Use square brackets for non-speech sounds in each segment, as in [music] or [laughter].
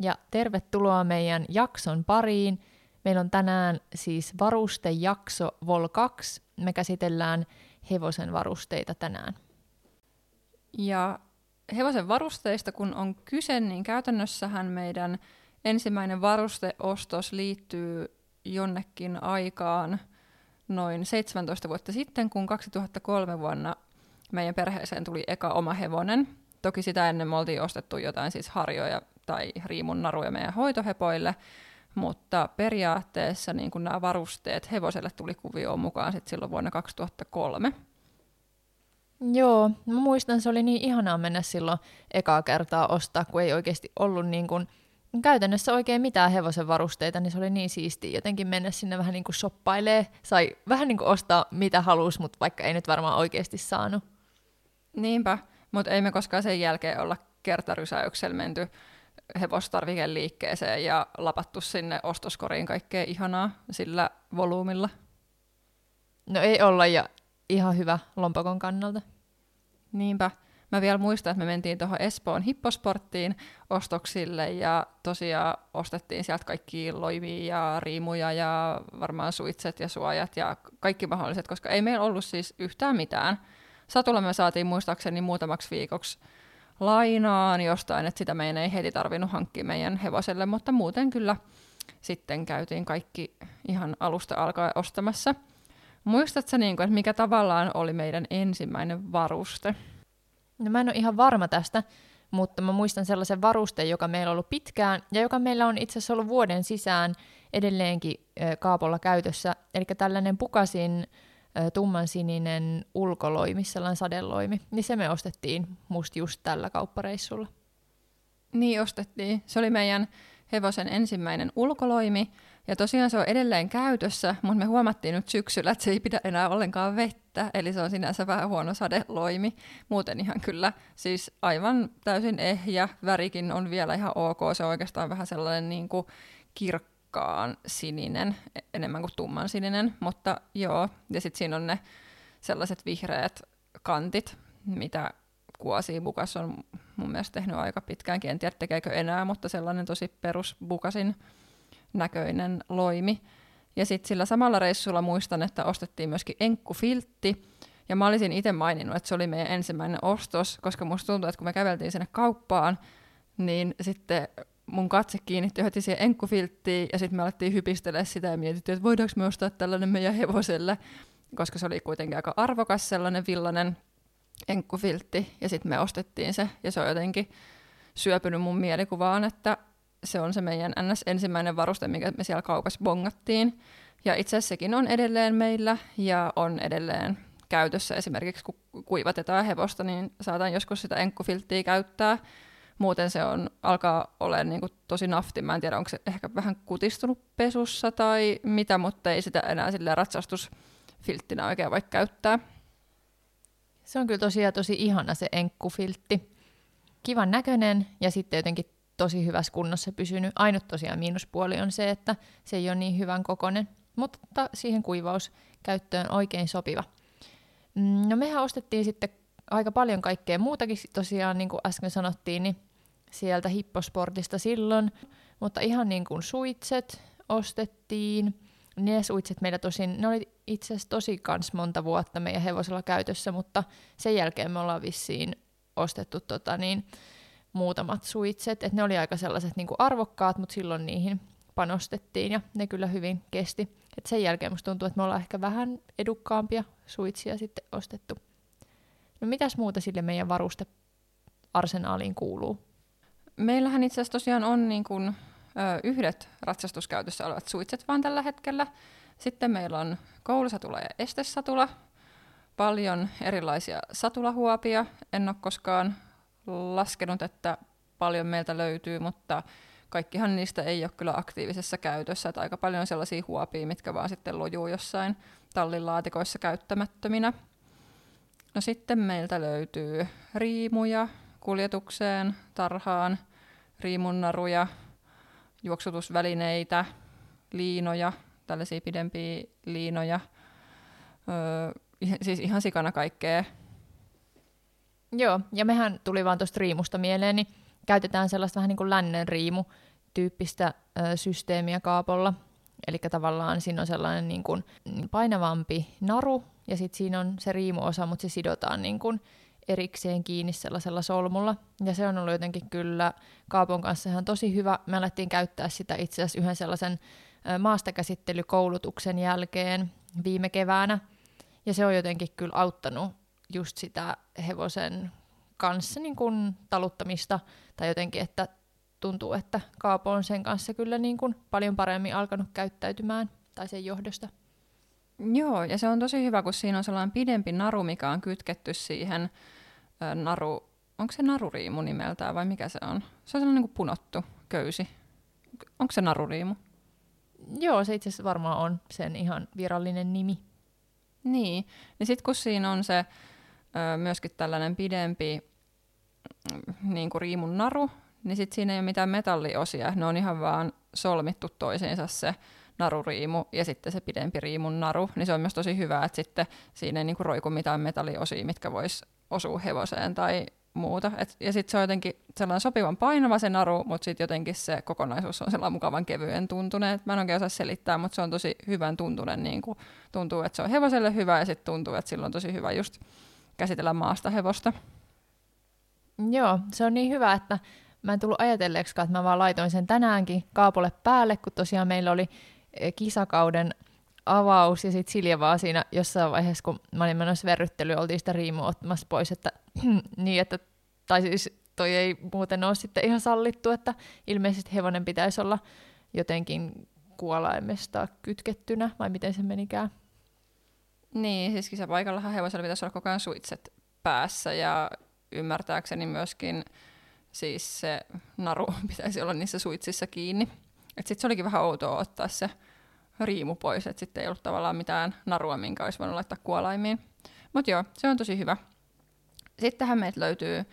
ja tervetuloa meidän jakson pariin. Meillä on tänään siis varustejakso Vol 2. Me käsitellään hevosen varusteita tänään. Ja hevosen varusteista kun on kyse, niin käytännössähän meidän ensimmäinen varusteostos liittyy jonnekin aikaan noin 17 vuotta sitten, kun 2003 vuonna meidän perheeseen tuli eka oma hevonen. Toki sitä ennen me oltiin ostettu jotain siis harjoja tai riimun naruja meidän hoitohepoille, mutta periaatteessa niin kun nämä varusteet hevoselle tuli kuvioon mukaan sit silloin vuonna 2003. Joo, mä muistan, se oli niin ihanaa mennä silloin ekaa kertaa ostaa, kun ei oikeasti ollut niin kuin, käytännössä oikein mitään hevosen varusteita, niin se oli niin siistiä jotenkin mennä sinne vähän niin kuin shoppailee. Sai vähän niin kuin ostaa mitä halusi, mutta vaikka ei nyt varmaan oikeasti saanut. Niinpä, mutta ei me koskaan sen jälkeen olla kertarysäyksellä menty hevostarvikeliikkeeseen ja lapattu sinne ostoskoriin kaikkea ihanaa sillä volyymilla. No ei olla ja ihan hyvä lompakon kannalta. Niinpä. Mä vielä muistan, että me mentiin tuohon Espoon hipposporttiin ostoksille ja tosiaan ostettiin sieltä kaikki loivia ja riimuja ja varmaan suitset ja suojat ja kaikki mahdolliset, koska ei meillä ollut siis yhtään mitään. Satulla me saatiin muistaakseni muutamaksi viikoksi lainaan jostain, että sitä meidän ei heti tarvinnut hankkia meidän hevoselle, mutta muuten kyllä sitten käytiin kaikki ihan alusta alkaen ostamassa. Muistatko niin kuin, että mikä tavallaan oli meidän ensimmäinen varuste? No mä en ole ihan varma tästä, mutta mä muistan sellaisen varusteen, joka meillä on ollut pitkään ja joka meillä on itse asiassa ollut vuoden sisään edelleenkin kaapolla käytössä. Eli tällainen pukasin tummansininen ulkoloimi, sellainen sadeloimi, niin se me ostettiin musta just tällä kauppareissulla. Niin ostettiin. Se oli meidän hevosen ensimmäinen ulkoloimi, ja tosiaan se on edelleen käytössä, mutta me huomattiin nyt syksyllä, että se ei pidä enää ollenkaan vettä, eli se on sinänsä vähän huono sadeloimi. Muuten ihan kyllä, siis aivan täysin ehjä, värikin on vielä ihan ok, se on oikeastaan vähän sellainen niin kuin kirkko kirkkaan sininen, e- enemmän kuin tumman sininen, mutta joo, ja sitten siinä on ne sellaiset vihreät kantit, mitä Kuasi Bukas on mun mielestä tehnyt aika pitkäänkin, en tiedä tekeekö enää, mutta sellainen tosi perus Bukasin näköinen loimi. Ja sitten sillä samalla reissulla muistan, että ostettiin myöskin enkkufiltti, ja mä olisin itse maininnut, että se oli meidän ensimmäinen ostos, koska musta tuntuu, että kun me käveltiin sinne kauppaan, niin sitten mun katse kiinnittyi heti siihen enkkufilttiin, ja sitten me alettiin hypistellä sitä ja mietittiin, että voidaanko me ostaa tällainen meidän hevoselle, koska se oli kuitenkin aika arvokas sellainen villainen enkkufiltti, ja sitten me ostettiin se, ja se on jotenkin syöpynyt mun mielikuvaan, että se on se meidän NS ensimmäinen varuste, mikä me siellä kaupassa bongattiin. Ja itse asiassa sekin on edelleen meillä ja on edelleen käytössä. Esimerkiksi kun kuivatetaan hevosta, niin saatan joskus sitä enkkufilttiä käyttää muuten se on, alkaa olla niin tosi nafti. Mä en tiedä, onko se ehkä vähän kutistunut pesussa tai mitä, mutta ei sitä enää sille ratsastusfilttinä oikein voi käyttää. Se on kyllä tosiaan tosi ihana se enkkufiltti. Kivan näköinen ja sitten jotenkin tosi hyvässä kunnossa pysynyt. Ainut tosiaan miinuspuoli on se, että se ei ole niin hyvän kokonen, mutta siihen kuivauskäyttöön oikein sopiva. Mm, no mehän ostettiin sitten aika paljon kaikkea muutakin tosiaan, niin kuin äsken sanottiin, niin sieltä hipposportista silloin, mutta ihan niin kuin suitset ostettiin. Ne suitset meillä tosin, ne oli itse asiassa tosi kans monta vuotta meidän hevosella käytössä, mutta sen jälkeen me ollaan vissiin ostettu tota niin, muutamat suitset, että ne oli aika sellaiset niin kuin arvokkaat, mutta silloin niihin panostettiin ja ne kyllä hyvin kesti. Et sen jälkeen musta tuntuu, että me ollaan ehkä vähän edukkaampia suitsia sitten ostettu. No mitäs muuta sille meidän varustearsenaaliin kuuluu? Meillähän itse asiassa tosiaan on niin kuin, ö, yhdet ratsastuskäytössä olevat suitset vaan tällä hetkellä. Sitten meillä on koulusatula ja estesatula, paljon erilaisia satulahuopia. En ole koskaan laskenut, että paljon meiltä löytyy, mutta kaikkihan niistä ei ole kyllä aktiivisessa käytössä, että aika paljon on sellaisia huopia, mitkä vaan sitten lojuu jossain tallilaatikoissa käyttämättöminä. No sitten meiltä löytyy riimuja kuljetukseen, tarhaan, riimunnaruja, juoksutusvälineitä, liinoja, tällaisia pidempiä liinoja, öö, siis ihan sikana kaikkea. Joo, ja mehän tuli vaan tuosta riimusta mieleen, niin käytetään sellaista vähän niin kuin lännen riimu tyyppistä ö, systeemiä kaapolla. Eli tavallaan siinä on sellainen niin kuin painavampi naru, ja sitten siinä on se riimuosa, mutta se sidotaan niin kuin erikseen kiinni sellaisella solmulla. Ja se on ollut jotenkin kyllä Kaapon kanssa ihan tosi hyvä. Me alettiin käyttää sitä itse asiassa yhden sellaisen maastakäsittelykoulutuksen jälkeen viime keväänä. Ja se on jotenkin kyllä auttanut just sitä hevosen kanssa niin kuin taluttamista tai jotenkin, että tuntuu, että Kaapo on sen kanssa kyllä niin kuin paljon paremmin alkanut käyttäytymään tai sen johdosta. Joo, ja se on tosi hyvä, kun siinä on sellainen pidempi naru, mikä on kytketty siihen ö, naru, onko se naruriimu nimeltään vai mikä se on? Se on sellainen niin kuin punottu köysi. Onko se naruriimu? Joo, se itse asiassa varmaan on sen ihan virallinen nimi. Niin, niin sitten kun siinä on se ö, myöskin tällainen pidempi mm, niin kuin riimun naru, niin sitten siinä ei ole mitään metalliosia, ne on ihan vaan solmittu toisiinsa se naruriimu ja sitten se pidempi riimun naru, niin se on myös tosi hyvä, että sitten siinä ei niinku roiku mitään metalliosia, mitkä vois osua hevoseen tai muuta. Et, ja sitten se on jotenkin sellainen sopivan painava se naru, mutta sitten jotenkin se kokonaisuus on sellainen mukavan kevyen tuntunen. Et mä en oikein osaa selittää, mutta se on tosi hyvän tuntunen. Niin kuin tuntuu, että se on hevoselle hyvä ja sitten tuntuu, että sillä on tosi hyvä just käsitellä maasta hevosta. Joo, se on niin hyvä, että mä en tullut ajatelleeksi, että mä vaan laitoin sen tänäänkin Kaapolle päälle, kun tosiaan meillä oli eh, kisakauden avaus ja sitten Silja vaan siinä jossain vaiheessa, kun mä olin menossa verryttelyyn, oltiin sitä riimua ottamassa pois, että [clears throat] niin, että tai siis toi ei muuten ole sitten ihan sallittu, että ilmeisesti hevonen pitäisi olla jotenkin kuolaimesta kytkettynä, vai miten se menikään? Niin, siis kisapaikallahan hevosella pitäisi olla koko ajan suitset päässä ja ymmärtääkseni myöskin siis se naru [laughs] pitäisi olla niissä suitsissa kiinni. Sitten se olikin vähän outoa ottaa se riimu pois, että sitten ei ollut tavallaan mitään narua, minkä olisi voinut laittaa kuolaimiin. Mutta joo, se on tosi hyvä. Sittenhän meiltä löytyy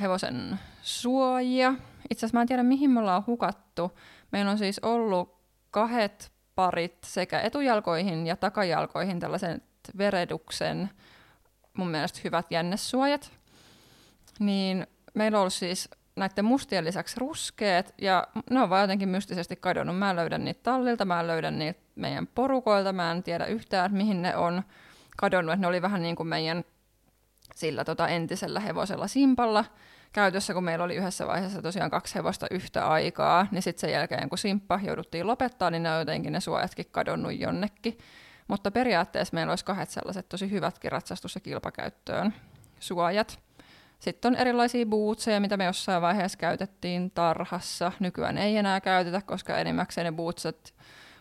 hevosen suojia. Itse asiassa mä en tiedä, mihin me ollaan hukattu. Meillä on siis ollut kahdet parit sekä etujalkoihin ja takajalkoihin tällaisen vereduksen mun mielestä hyvät jännessuojat. Niin meillä on ollut siis näiden mustien lisäksi ruskeat, ja ne on vaan jotenkin mystisesti kadonnut. Mä en löydä niitä tallilta, mä en löydä niitä meidän porukoilta, mä en tiedä yhtään, mihin ne on kadonnut. Et ne oli vähän niin kuin meidän sillä tota entisellä hevosella simpalla käytössä, kun meillä oli yhdessä vaiheessa tosiaan kaksi hevosta yhtä aikaa, niin sitten sen jälkeen, kun simppa jouduttiin lopettaa, niin ne on jotenkin ne suojatkin kadonnut jonnekin. Mutta periaatteessa meillä olisi kahdet sellaiset tosi hyvätkin ratsastus- ja kilpakäyttöön suojat. Sitten on erilaisia bootseja, mitä me jossain vaiheessa käytettiin tarhassa. Nykyään ei enää käytetä, koska enimmäkseen ne bootset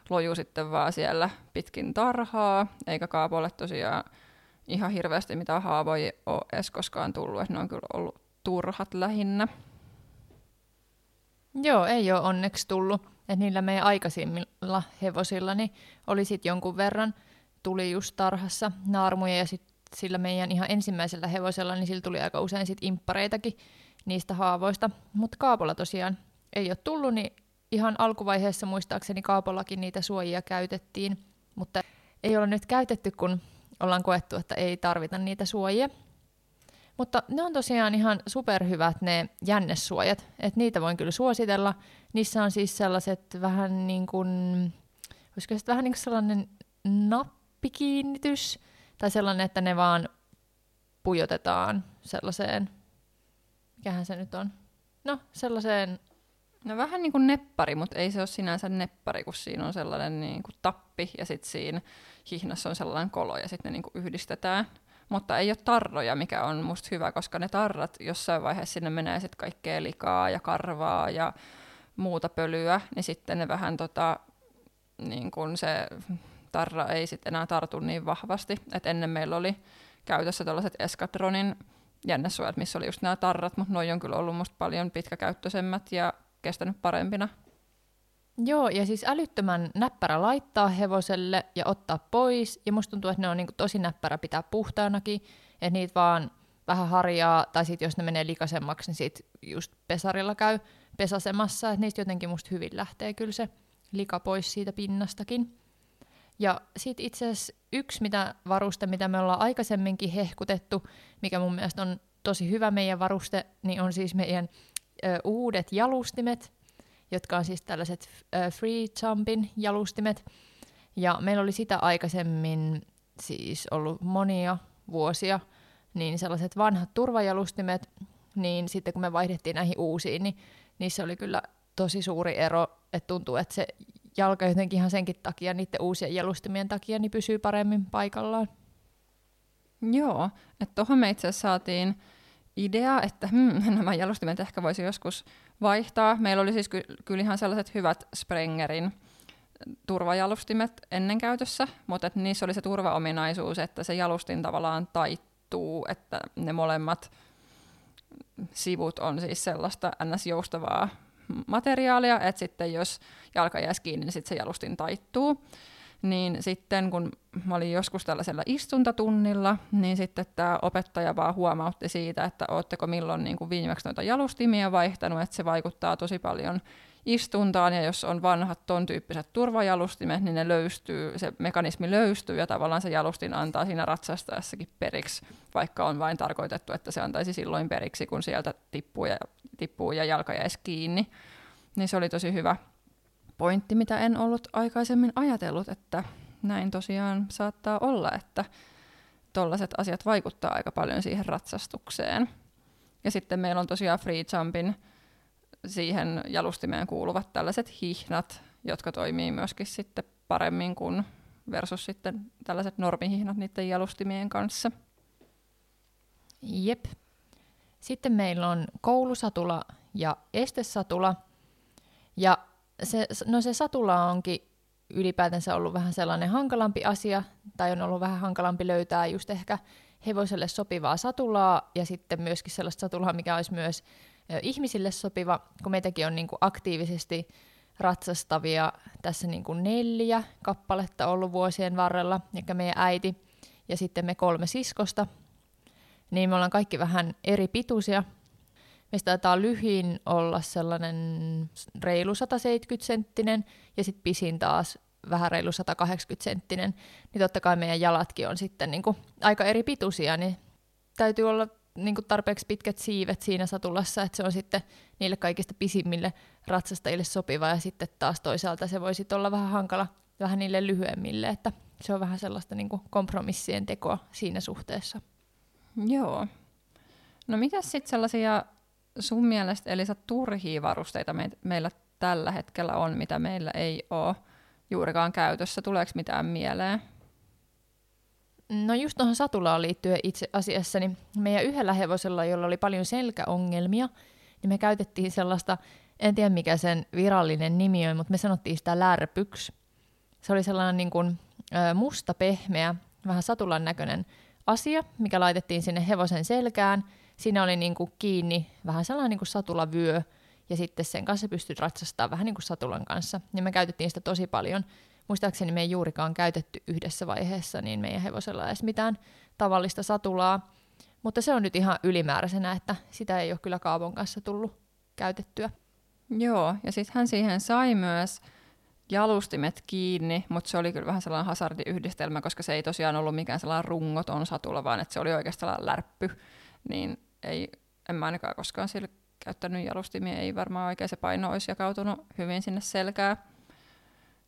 lojuu sitten vaan siellä pitkin tarhaa, eikä kaapolle tosiaan ihan hirveästi mitään haavoja ole edes koskaan tullut, että ne on kyllä ollut turhat lähinnä. Joo, ei ole onneksi tullut. Että niillä meidän aikaisimmilla hevosilla niin oli sitten jonkun verran, tuli just tarhassa naarmuja ja sitten sillä meidän ihan ensimmäisellä hevosella, niin sillä tuli aika usein sit imppareitakin niistä haavoista. Mutta Kaapolla tosiaan ei ole tullut, niin ihan alkuvaiheessa muistaakseni Kaapollakin niitä suojia käytettiin, mutta ei ole nyt käytetty, kun ollaan koettu, että ei tarvita niitä suojia. Mutta ne on tosiaan ihan superhyvät ne jännessuojat, että niitä voin kyllä suositella. Niissä on siis sellaiset vähän niin kuin, olisiko se vähän niin kuin sellainen nappikiinnitys, tai sellainen, että ne vaan pujotetaan sellaiseen, mikähän se nyt on, no sellaiseen No vähän niin kuin neppari, mutta ei se ole sinänsä neppari, kun siinä on sellainen niin kuin tappi ja sitten siinä hihnassa on sellainen kolo ja sitten ne niin kuin yhdistetään. Mutta ei ole tarroja, mikä on musta hyvä, koska ne tarrat jossain vaiheessa sinne menee sitten kaikkea likaa ja karvaa ja muuta pölyä, niin sitten ne vähän tota, niin kuin se tarra ei sitten enää tartu niin vahvasti. Et ennen meillä oli käytössä tällaiset eskadronin jännesuojat, missä oli just nämä tarrat, mutta noin on kyllä ollut musta paljon pitkäkäyttöisemmät ja kestänyt parempina. Joo, ja siis älyttömän näppärä laittaa hevoselle ja ottaa pois. Ja musta tuntuu, että ne on niin tosi näppärä pitää puhtaanakin, että niitä vaan vähän harjaa, tai sitten jos ne menee likasemmaksi, niin sit just pesarilla käy pesasemassa, että niistä jotenkin musta hyvin lähtee kyllä se lika pois siitä pinnastakin. Ja sitten itse asiassa yksi mitä varuste, mitä me ollaan aikaisemminkin hehkutettu, mikä mun mielestä on tosi hyvä meidän varuste, niin on siis meidän ö, uudet jalustimet, jotka on siis tällaiset ö, free jumpin jalustimet. Ja meillä oli sitä aikaisemmin siis ollut monia vuosia, niin sellaiset vanhat turvajalustimet, niin sitten kun me vaihdettiin näihin uusiin, niin niissä oli kyllä tosi suuri ero, että tuntuu, että se jalka jotenkin ihan senkin takia, niiden uusien jalustimien takia, niin pysyy paremmin paikallaan. Joo, että tuohon me itse asiassa saatiin idea, että hmm, [laughs] nämä jalustimet ehkä voisi joskus vaihtaa. Meillä oli siis ky- kyllä ihan sellaiset hyvät Sprengerin turvajalustimet ennen käytössä, mutta että niissä oli se turvaominaisuus, että se jalustin tavallaan taittuu, että ne molemmat sivut on siis sellaista ns-joustavaa materiaalia, että sitten jos jalka jäisi kiinni, niin sitten se jalustin taittuu. Niin sitten kun mä olin joskus tällaisella istuntatunnilla, niin sitten tämä opettaja vaan huomautti siitä, että ootteko milloin niin kuin viimeksi noita jalustimia vaihtanut, että se vaikuttaa tosi paljon istuntaan, ja jos on vanhat ton tyyppiset turvajalustimet, niin ne löystyy, se mekanismi löystyy, ja tavallaan se jalustin antaa siinä ratsastaessakin periksi, vaikka on vain tarkoitettu, että se antaisi silloin periksi, kun sieltä tippuu ja, tippuu ja jalka jäisi kiinni. Niin se oli tosi hyvä pointti, mitä en ollut aikaisemmin ajatellut, että näin tosiaan saattaa olla, että tollaiset asiat vaikuttaa aika paljon siihen ratsastukseen. Ja sitten meillä on tosiaan free jumpin siihen jalustimeen kuuluvat tällaiset hihnat, jotka toimii myöskin sitten paremmin kuin versus sitten tällaiset normihihnat niiden jalustimien kanssa. Jep. Sitten meillä on koulusatula ja estesatula. Ja se, no se satula onkin ylipäätänsä ollut vähän sellainen hankalampi asia, tai on ollut vähän hankalampi löytää just ehkä hevoselle sopivaa satulaa, ja sitten myöskin sellaista satulaa, mikä olisi myös ihmisille sopiva, kun meitäkin on niin kuin aktiivisesti ratsastavia tässä niin kuin neljä kappaletta ollut vuosien varrella, ja meidän äiti ja sitten me kolme siskosta, niin me ollaan kaikki vähän eri pituisia. Meistä taitaa lyhin olla sellainen reilu 170 senttinen ja sitten pisin taas vähän reilu 180 senttinen, niin totta kai meidän jalatkin on sitten niin kuin aika eri pituisia, niin täytyy olla niin kuin tarpeeksi pitkät siivet siinä satulassa, että se on sitten niille kaikista pisimmille ratsastajille sopiva, ja sitten taas toisaalta se voi sitten olla vähän hankala vähän niille lyhyemmille, että se on vähän sellaista niin kuin kompromissien tekoa siinä suhteessa. Joo. No mitä sitten sellaisia sun mielestä, Elisa, turhia varusteita me, meillä tällä hetkellä on, mitä meillä ei ole juurikaan käytössä? Tuleeko mitään mieleen? No just tuohon satulaan liittyen itse asiassa, niin meidän yhdellä hevosella, jolla oli paljon selkäongelmia, niin me käytettiin sellaista, en tiedä mikä sen virallinen nimi on, mutta me sanottiin sitä lärpyksi. Se oli sellainen niin kuin, musta pehmeä, vähän satulan näköinen asia, mikä laitettiin sinne hevosen selkään. Siinä oli niin kuin kiinni vähän sellainen niin kuin satulavyö, ja sitten sen kanssa pystyt ratsastamaan vähän niin kuin satulan kanssa. Ja me käytettiin sitä tosi paljon muistaakseni me ei juurikaan käytetty yhdessä vaiheessa niin meidän hevosella edes mitään tavallista satulaa, mutta se on nyt ihan ylimääräisenä, että sitä ei ole kyllä kaavon kanssa tullut käytettyä. Joo, ja sitten hän siihen sai myös jalustimet kiinni, mutta se oli kyllä vähän sellainen hasardiyhdistelmä, koska se ei tosiaan ollut mikään sellainen rungoton satula, vaan että se oli oikeastaan lärppy, niin ei, en mä ainakaan koskaan sillä käyttänyt jalustimia, ei varmaan oikein se paino olisi jakautunut hyvin sinne selkään.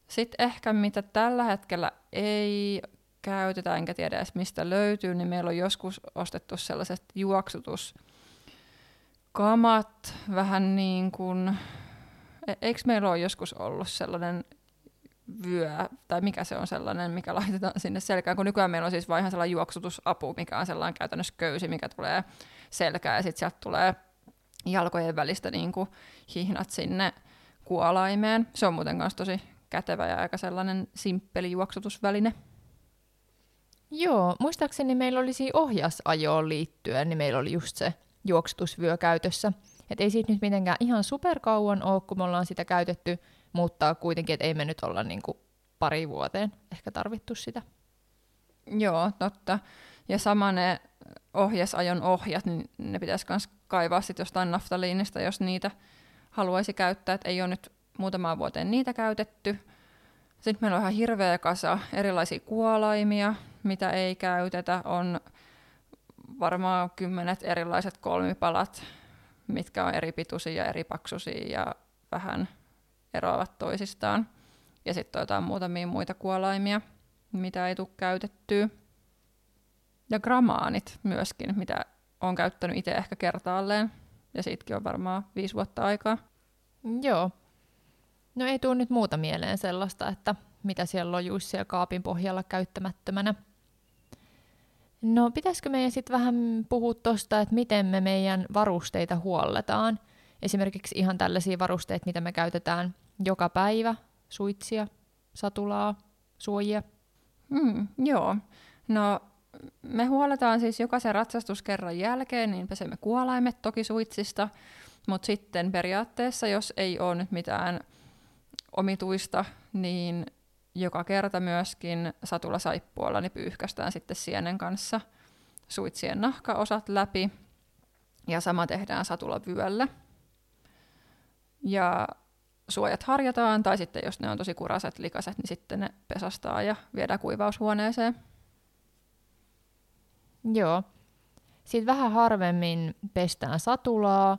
Sitten ehkä mitä tällä hetkellä ei käytetä, enkä tiedä edes mistä löytyy, niin meillä on joskus ostettu sellaiset juoksutuskamat, vähän niin kuin, e- eikö meillä ole joskus ollut sellainen vyö, tai mikä se on sellainen, mikä laitetaan sinne selkään, kun nykyään meillä on siis vain ihan sellainen juoksutusapu, mikä on sellainen käytännössä köysi, mikä tulee selkään, ja sitten sieltä tulee jalkojen välistä niin kuin hihnat sinne kuolaimeen. Se on muuten kanssa tosi kätevä ja aika sellainen simppeli juoksutusväline. Joo, muistaakseni meillä oli siinä ohjasajoon liittyen, niin meillä oli just se juoksutusvyö käytössä. Et ei siitä nyt mitenkään ihan superkauan ole, kun me ollaan sitä käytetty, mutta kuitenkin, että ei me nyt olla niin kuin pari vuoteen ehkä tarvittu sitä. Joo, totta. Ja sama ne ohjasajon ohjat, niin ne pitäisi myös kaivaa sitten jostain naftaliinista, jos niitä haluaisi käyttää. Et ei ole nyt muutamaan vuoteen niitä käytetty. Sitten meillä on ihan hirveä kasa erilaisia kuolaimia, mitä ei käytetä. On varmaan kymmenet erilaiset kolmipalat, mitkä on eri pituisia ja eri paksuisia ja vähän eroavat toisistaan. Ja sitten jotain muutamia muita kuolaimia, mitä ei tule käytettyä. Ja gramaanit myöskin, mitä on käyttänyt itse ehkä kertaalleen. Ja siitäkin on varmaan viisi vuotta aikaa. Joo. No ei tule nyt muuta mieleen sellaista, että mitä siellä lojuisi siellä kaapin pohjalla käyttämättömänä. No pitäisikö meidän sitten vähän puhua tuosta, että miten me meidän varusteita huolletaan? Esimerkiksi ihan tällaisia varusteita, mitä me käytetään joka päivä, suitsia, satulaa, suojia. Mm, joo. No me huoletaan siis jokaisen ratsastuskerran jälkeen, niin pesemme kuolaimet toki suitsista, mutta sitten periaatteessa, jos ei ole nyt mitään omituista, niin joka kerta myöskin satula saippualla niin pyyhkästään sitten sienen kanssa suitsien nahkaosat läpi. Ja sama tehdään satula vyöllä. Ja suojat harjataan, tai sitten jos ne on tosi kuraset, likaset, niin sitten ne pesastaa ja viedään kuivaushuoneeseen. Joo. Sitten vähän harvemmin pestään satulaa.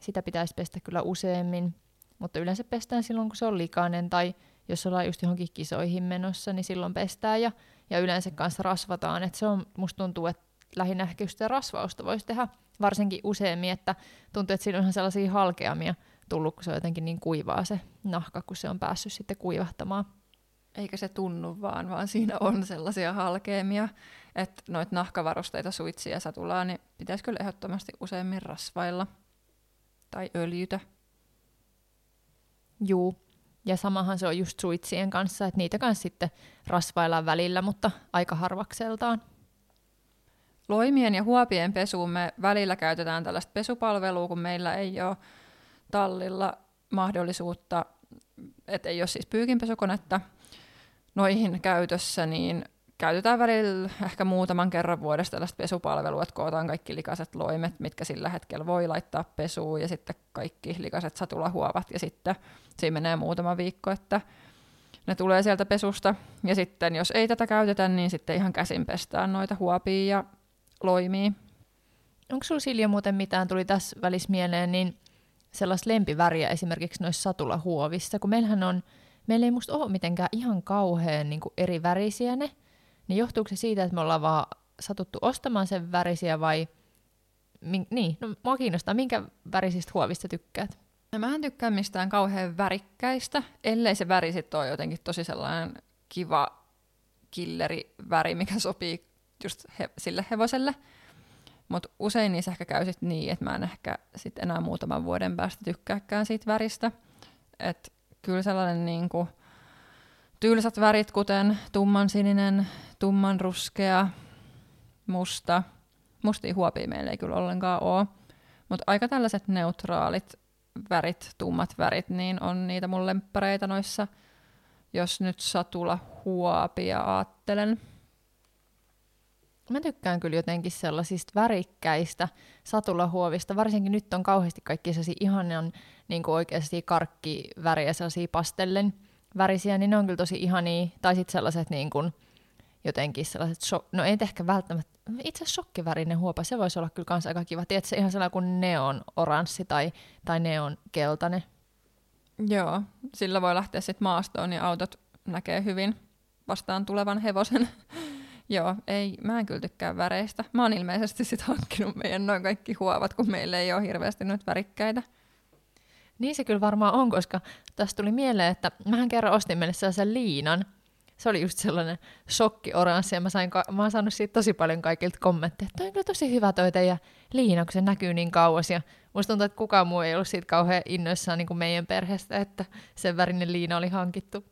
Sitä pitäisi pestä kyllä useammin, mutta yleensä pestään silloin, kun se on likainen tai jos ollaan just johonkin kisoihin menossa, niin silloin pestään ja, ja yleensä kanssa rasvataan. Et se on, musta tuntuu, että lähinnä ehkä just rasvausta voisi tehdä varsinkin useammin, että tuntuu, että siinä on ihan sellaisia halkeamia tullut, kun se on jotenkin niin kuivaa se nahka, kun se on päässyt sitten kuivahtamaan. Eikä se tunnu vaan, vaan siinä on sellaisia halkeamia, että noita nahkavarusteita, suitsia ja satulaa, niin pitäisi kyllä ehdottomasti useammin rasvailla tai öljytä. Juu, ja samahan se on just suitsien kanssa, että niitä kanssa sitten rasvaillaan välillä, mutta aika harvakseltaan. Loimien ja huopien pesuun me välillä käytetään tällaista pesupalvelua, kun meillä ei ole tallilla mahdollisuutta, että ei ole siis pyykinpesukonetta noihin käytössä, niin käytetään välillä ehkä muutaman kerran vuodesta tällaista pesupalvelua, että kootaan kaikki likaiset loimet, mitkä sillä hetkellä voi laittaa pesuun, ja sitten kaikki likaiset satulahuovat, ja sitten siinä menee muutama viikko, että ne tulee sieltä pesusta, ja sitten jos ei tätä käytetä, niin sitten ihan käsin pestään noita huopia ja loimia. Onko sinulla Silja muuten mitään, tuli tässä välissä mieleen, niin sellaista lempiväriä esimerkiksi noissa satulahuovissa, kun meillähän on, meillä ei musta ole mitenkään ihan kauhean niin eri värisiä ne, niin johtuuko se siitä, että me ollaan vaan satuttu ostamaan sen värisiä vai... Min, niin, no mua kiinnostaa, minkä värisistä huovista tykkäät? No mä en tykkää mistään kauhean värikkäistä, ellei se väri sitten ole jotenkin tosi sellainen kiva killeriväri, mikä sopii just he, sille hevoselle. Mutta usein niissä ehkä käy sit niin, että mä en ehkä sit enää muutaman vuoden päästä tykkääkään siitä väristä. Että kyllä sellainen niinku, tylsät värit, kuten tummansininen, tummanruskea, musta. Mustia huopia meillä ei kyllä ollenkaan ole. Mutta aika tällaiset neutraalit värit, tummat värit, niin on niitä mun lemppareita noissa, jos nyt satula huopia ajattelen. Mä tykkään kyllä jotenkin sellaisista värikkäistä satulahuovista, varsinkin nyt on kauheasti kaikki sellaisia ihanan niin oikeasti karkkiväriä, sellaisia pastellen värisiä, niin ne on kyllä tosi ihania. Tai sitten sellaiset niin kuin, jotenkin sellaiset, so- no ei ehkä välttämättä, itse asiassa shokkivärinen huopa, se voisi olla kyllä kans aika kiva. Tiedätkö, se ihan sellainen kuin neon oranssi tai, tai neon keltainen. Joo, sillä voi lähteä sitten maastoon ja autot näkee hyvin vastaan tulevan hevosen. [laughs] Joo, ei, mä en kyllä tykkää väreistä. Mä oon ilmeisesti sitten hankkinut meidän noin kaikki huovat, kun meillä ei ole hirveästi noita värikkäitä. Niin se kyllä varmaan on, koska tästä tuli mieleen, että mähän kerran ostin meille sellaisen liinan. Se oli just sellainen shokki oranssi ja mä, sain, mä oon saanut siitä tosi paljon kaikilta kommentteja, että toi on kyllä tosi hyvä toi teidän liina, kun se näkyy niin kauas. Ja musta tuntuu, että kukaan muu ei ollut siitä kauhean innoissaan niin kuin meidän perheestä, että sen värinen liina oli hankittu.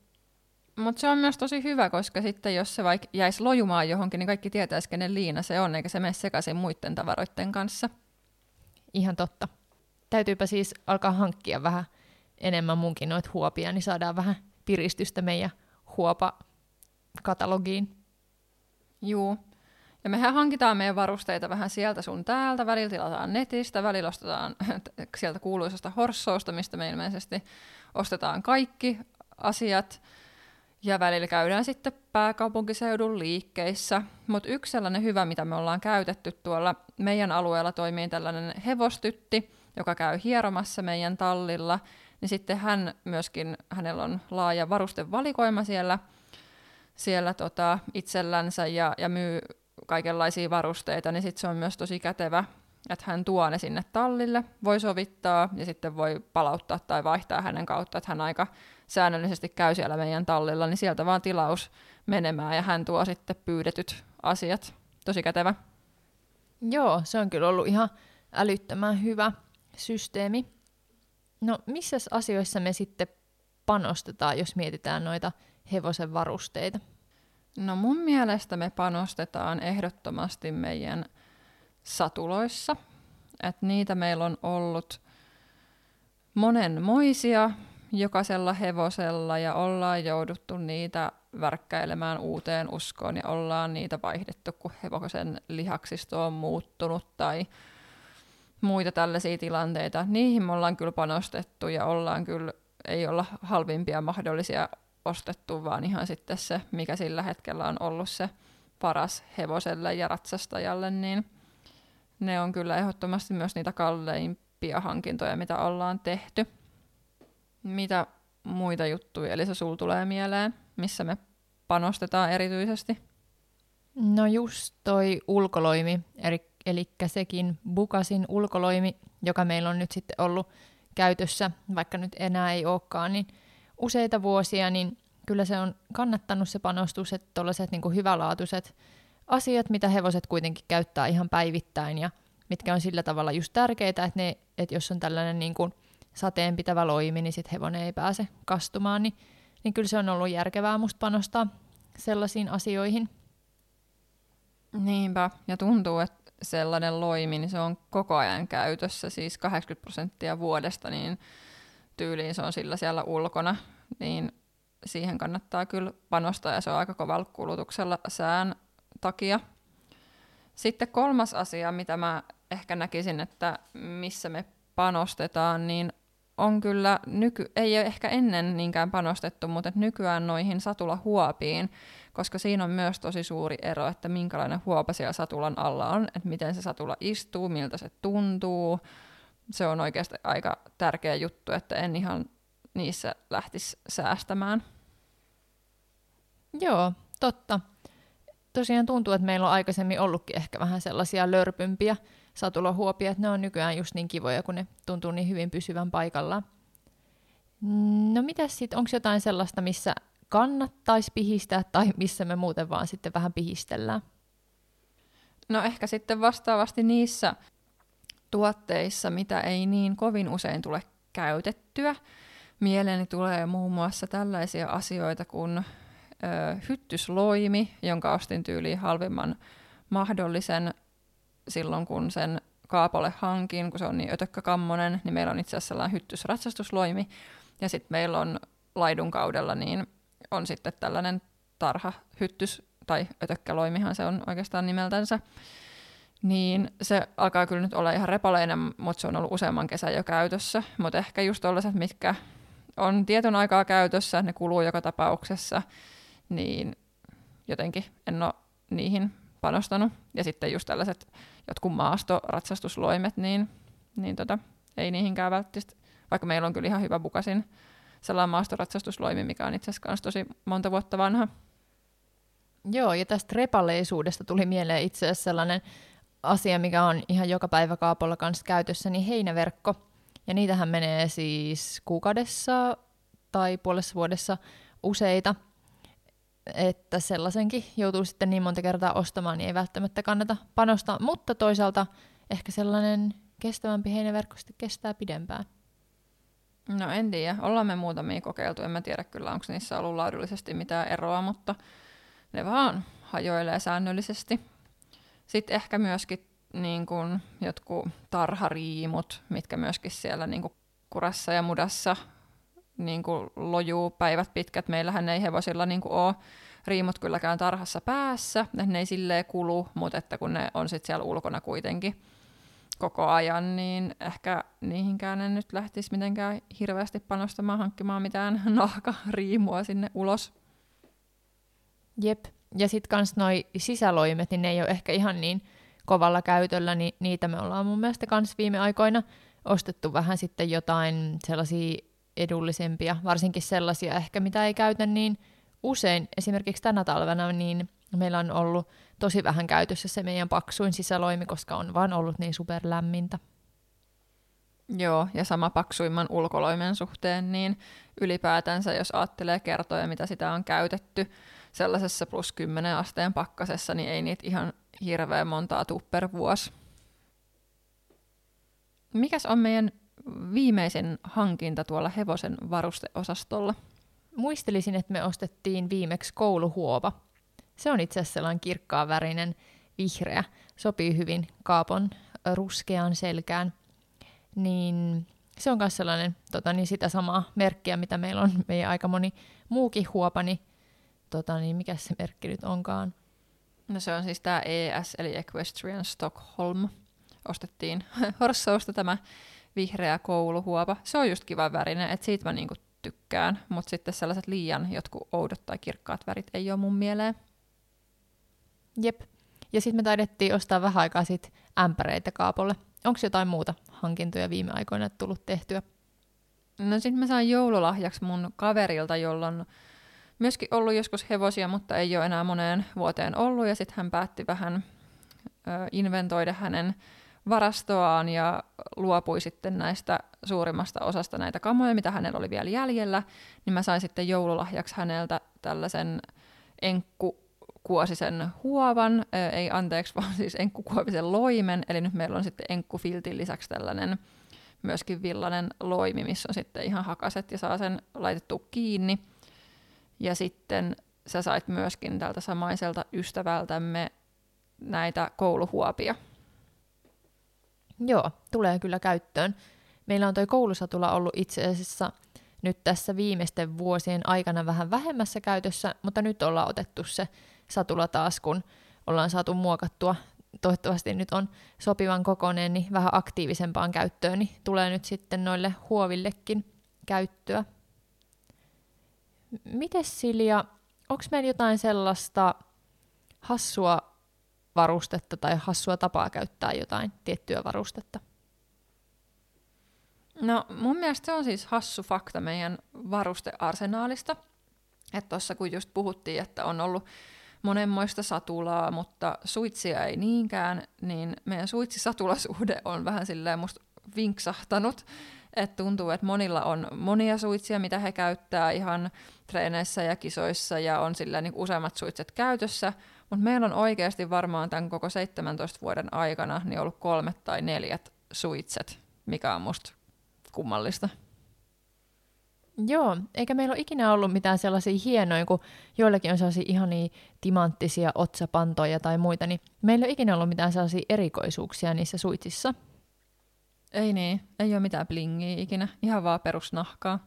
Mutta se on myös tosi hyvä, koska sitten jos se vaikka jäisi lojumaan johonkin, niin kaikki tietäisi, kenen liina se on, eikä se mene sekaisin muiden tavaroiden kanssa. Ihan totta. Täytyypä siis alkaa hankkia vähän enemmän munkin noita huopia, niin saadaan vähän piristystä meidän huopa-katalogiin. Juu. Ja mehän hankitaan meidän varusteita vähän sieltä sun täältä, välillä tilataan netistä, välillä ostetaan sieltä kuuluisasta Horssousta, mistä me ilmeisesti ostetaan kaikki asiat. Ja välillä käydään sitten pääkaupunkiseudun liikkeissä. Mutta yksi sellainen hyvä, mitä me ollaan käytetty tuolla meidän alueella, toimii tällainen hevostytti, joka käy hieromassa meidän tallilla. Niin sitten hän myöskin, hänellä on laaja varustevalikoima siellä, siellä tota, itsellänsä ja, ja myy kaikenlaisia varusteita, niin sitten se on myös tosi kätevä, että hän tuo ne sinne tallille, voi sovittaa ja sitten voi palauttaa tai vaihtaa hänen kautta, että hän aika säännöllisesti käy siellä meidän tallilla, niin sieltä vaan tilaus menemään ja hän tuo sitten pyydetyt asiat. Tosi kätevä. Joo, se on kyllä ollut ihan älyttömän hyvä systeemi. No, missä asioissa me sitten panostetaan, jos mietitään noita hevosen varusteita? No mun mielestä me panostetaan ehdottomasti meidän satuloissa. Et niitä meillä on ollut monenmoisia jokaisella hevosella ja ollaan jouduttu niitä värkkäilemään uuteen uskoon ja ollaan niitä vaihdettu, kun hevosen lihaksisto on muuttunut tai muita tällaisia tilanteita. Niihin me ollaan kyllä panostettu ja ollaan kyllä, ei olla halvimpia mahdollisia ostettu, vaan ihan sitten se, mikä sillä hetkellä on ollut se paras hevoselle ja ratsastajalle, niin ne on kyllä ehdottomasti myös niitä kalleimpia hankintoja, mitä ollaan tehty. Mitä muita juttuja, eli se sul tulee mieleen, missä me panostetaan erityisesti? No just toi ulkoloimi, eli, eli sekin Bukasin ulkoloimi, joka meillä on nyt sitten ollut käytössä, vaikka nyt enää ei olekaan, niin useita vuosia, niin kyllä se on kannattanut se panostus, että tuollaiset niin hyvälaatuiset asiat, mitä hevoset kuitenkin käyttää ihan päivittäin ja mitkä on sillä tavalla just tärkeitä, että, ne, että jos on tällainen niin kuin sateenpitävä loimi, niin sitten hevonen ei pääse kastumaan, niin, niin kyllä se on ollut järkevää musta panostaa sellaisiin asioihin. Niinpä, ja tuntuu, että sellainen loimi, niin se on koko ajan käytössä, siis 80 prosenttia vuodesta, niin tyyliin se on sillä siellä ulkona, niin siihen kannattaa kyllä panostaa ja se on aika kovalla kulutuksella sään takia. Sitten kolmas asia, mitä mä ehkä näkisin, että missä me panostetaan, niin on kyllä, nyky, ei ole ehkä ennen niinkään panostettu, mutta nykyään noihin satulahuopiin, koska siinä on myös tosi suuri ero, että minkälainen huopa siellä satulan alla on, että miten se satula istuu, miltä se tuntuu, se on oikeasti aika tärkeä juttu, että en ihan niissä lähtisi säästämään. Joo, totta. Tosiaan tuntuu, että meillä on aikaisemmin ollutkin ehkä vähän sellaisia lörpympiä satulahuopia, että ne on nykyään just niin kivoja, kun ne tuntuu niin hyvin pysyvän paikallaan. No mitä sitten, onko jotain sellaista, missä kannattaisi pihistää tai missä me muuten vaan sitten vähän pihistellään? No ehkä sitten vastaavasti niissä tuotteissa, mitä ei niin kovin usein tule käytettyä. Mieleeni tulee muun muassa tällaisia asioita kuin ö, hyttysloimi, jonka ostin tyyliin halvimman mahdollisen silloin, kun sen kaapolle hankin, kun se on niin ötökkäkammonen, niin meillä on itse asiassa sellainen hyttysratsastusloimi. Ja sitten meillä on laidun kaudella, niin on sitten tällainen tarha hyttys, tai ötökkäloimihan se on oikeastaan nimeltänsä, niin se alkaa kyllä nyt olla ihan repaleinen, mutta se on ollut useamman kesän jo käytössä. Mutta ehkä just tollaiset, mitkä on tietyn aikaa käytössä, ne kuluu joka tapauksessa, niin jotenkin en ole niihin panostanut. Ja sitten just tällaiset jotkut maastoratsastusloimet, niin, niin tota, ei niihinkään välttämättä, vaikka meillä on kyllä ihan hyvä bukasin sellainen maastoratsastusloimi, mikä on itse asiassa tosi monta vuotta vanha. Joo, ja tästä repaleisuudesta tuli mieleen itse asiassa sellainen asia, mikä on ihan joka päivä kaapolla kanssa käytössä, niin heinäverkko. Ja niitähän menee siis kuukaudessa tai puolessa vuodessa useita. Että sellaisenkin joutuu sitten niin monta kertaa ostamaan, niin ei välttämättä kannata panostaa. Mutta toisaalta ehkä sellainen kestävämpi heinäverkko sitten kestää pidempään. No en tiedä. Ollaan me muutamia kokeiltu. En mä tiedä kyllä, onko niissä ollut laadullisesti mitään eroa, mutta ne vaan hajoilee säännöllisesti. Sitten ehkä myöskin niin kuin jotkut tarhariimut, mitkä myöskin siellä niin kuin kurassa ja mudassa niin kuin lojuu päivät pitkät. Meillähän ei hevosilla niin kuin ole riimut kylläkään tarhassa päässä, ne ei silleen kulu, mutta että kun ne on sitten siellä ulkona kuitenkin koko ajan, niin ehkä niihinkään en nyt lähtisi mitenkään hirveästi panostamaan hankkimaan mitään [laughs] nahkariimua sinne ulos. Jep, ja sitten kans noi sisäloimet, niin ne ei ole ehkä ihan niin kovalla käytöllä, niin niitä me ollaan mun mielestä kans viime aikoina ostettu vähän sitten jotain sellaisia edullisempia, varsinkin sellaisia ehkä, mitä ei käytä niin usein. Esimerkiksi tänä talvena niin meillä on ollut tosi vähän käytössä se meidän paksuin sisäloimi, koska on vaan ollut niin superlämmintä. Joo, ja sama paksuimman ulkoloimen suhteen, niin ylipäätänsä, jos ajattelee kertoja, mitä sitä on käytetty sellaisessa plus 10 asteen pakkasessa, niin ei niitä ihan hirveän montaa tuu per vuosi. Mikäs on meidän viimeisin hankinta tuolla hevosen varusteosastolla? Muistelisin, että me ostettiin viimeksi kouluhuova. Se on itse asiassa sellainen kirkkaan värinen vihreä. Sopii hyvin kaapon ruskeaan selkään. Niin se on myös sellainen tota, niin sitä samaa merkkiä, mitä meillä on meidän aika moni muukin huopa, niin, tota, niin mikä se merkki nyt onkaan? No se on siis tämä ES, eli Equestrian Stockholm. Ostettiin [laughs] Horssousta tämä vihreä kouluhuopa. Se on just kiva värinen, että siitä mä niinku tykkään, mutta sitten sellaiset liian jotkut oudot tai kirkkaat värit ei ole mun mieleen. Jep. Ja sitten me taidettiin ostaa vähän aikaa sit ämpäreitä kaapolle. Onko jotain muuta hankintoja viime aikoina tullut tehtyä? No sitten mä sain joululahjaksi mun kaverilta, jolla on myöskin ollut joskus hevosia, mutta ei ole enää moneen vuoteen ollut. Ja sitten hän päätti vähän ö, inventoida hänen varastoaan ja luopui sitten näistä suurimmasta osasta näitä kamoja, mitä hänellä oli vielä jäljellä, niin mä sain sitten joululahjaksi häneltä tällaisen enkkukuosisen huovan, ei anteeksi, [laughs] vaan siis enkkukuovisen loimen, eli nyt meillä on sitten enkkufiltin lisäksi tällainen myöskin villainen loimi, missä on sitten ihan hakaset ja saa sen laitettu kiinni. Ja sitten sä sait myöskin tältä samaiselta ystävältämme näitä kouluhuopia. Joo, tulee kyllä käyttöön. Meillä on toi koulusatula ollut itse asiassa nyt tässä viimeisten vuosien aikana vähän vähemmässä käytössä, mutta nyt ollaan otettu se satula taas, kun ollaan saatu muokattua. Toivottavasti nyt on sopivan kokoinen, niin vähän aktiivisempaan käyttöön, niin tulee nyt sitten noille huovillekin käyttöä. Mites Silja, onko meillä jotain sellaista hassua varustetta tai hassua tapaa käyttää jotain tiettyä varustetta? No mun mielestä se on siis hassu fakta meidän varustearsenaalista. Että tuossa kun just puhuttiin, että on ollut monenmoista satulaa, mutta suitsia ei niinkään, niin meidän suitsisatulasuhde on vähän silleen musta vinksahtanut. Että tuntuu, että monilla on monia suitsia, mitä he käyttää ihan treeneissä ja kisoissa, ja on silleen niin useammat suitset käytössä, mutta meillä on oikeasti varmaan tämän koko 17 vuoden aikana niin ollut kolmet tai neljät suitset, mikä on musta kummallista. Joo, eikä meillä ole ikinä ollut mitään sellaisia hienoja, kun joillakin on sellaisia ihania timanttisia otsapantoja tai muita, niin meillä ei ole ikinä ollut mitään sellaisia erikoisuuksia niissä suitsissa. Ei niin, ei ole mitään blingiä ikinä, ihan vaan perusnahkaa.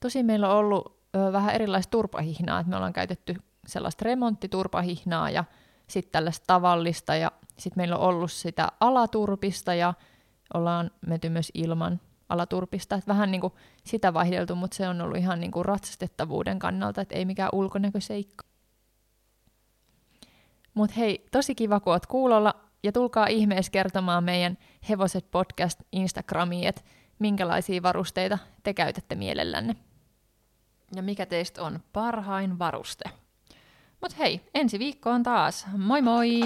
Tosi meillä on ollut ö, vähän erilaista turpahihnaa, että me ollaan käytetty sellaista remonttiturpahihnaa ja sitten tällaista tavallista ja sitten meillä on ollut sitä alaturpista ja ollaan menty myös ilman alaturpista. Et vähän niin kuin sitä vaihdeltu, mutta se on ollut ihan niin kuin ratsastettavuuden kannalta, että ei mikään ulkonäköseikka. Mutta hei, tosi kiva kun oot kuulolla ja tulkaa ihmeessä kertomaan meidän Hevoset podcast Instagramiin, että minkälaisia varusteita te käytätte mielellänne. Ja mikä teistä on parhain varuste? Mutta hei, ensi viikkoon taas. Moi moi!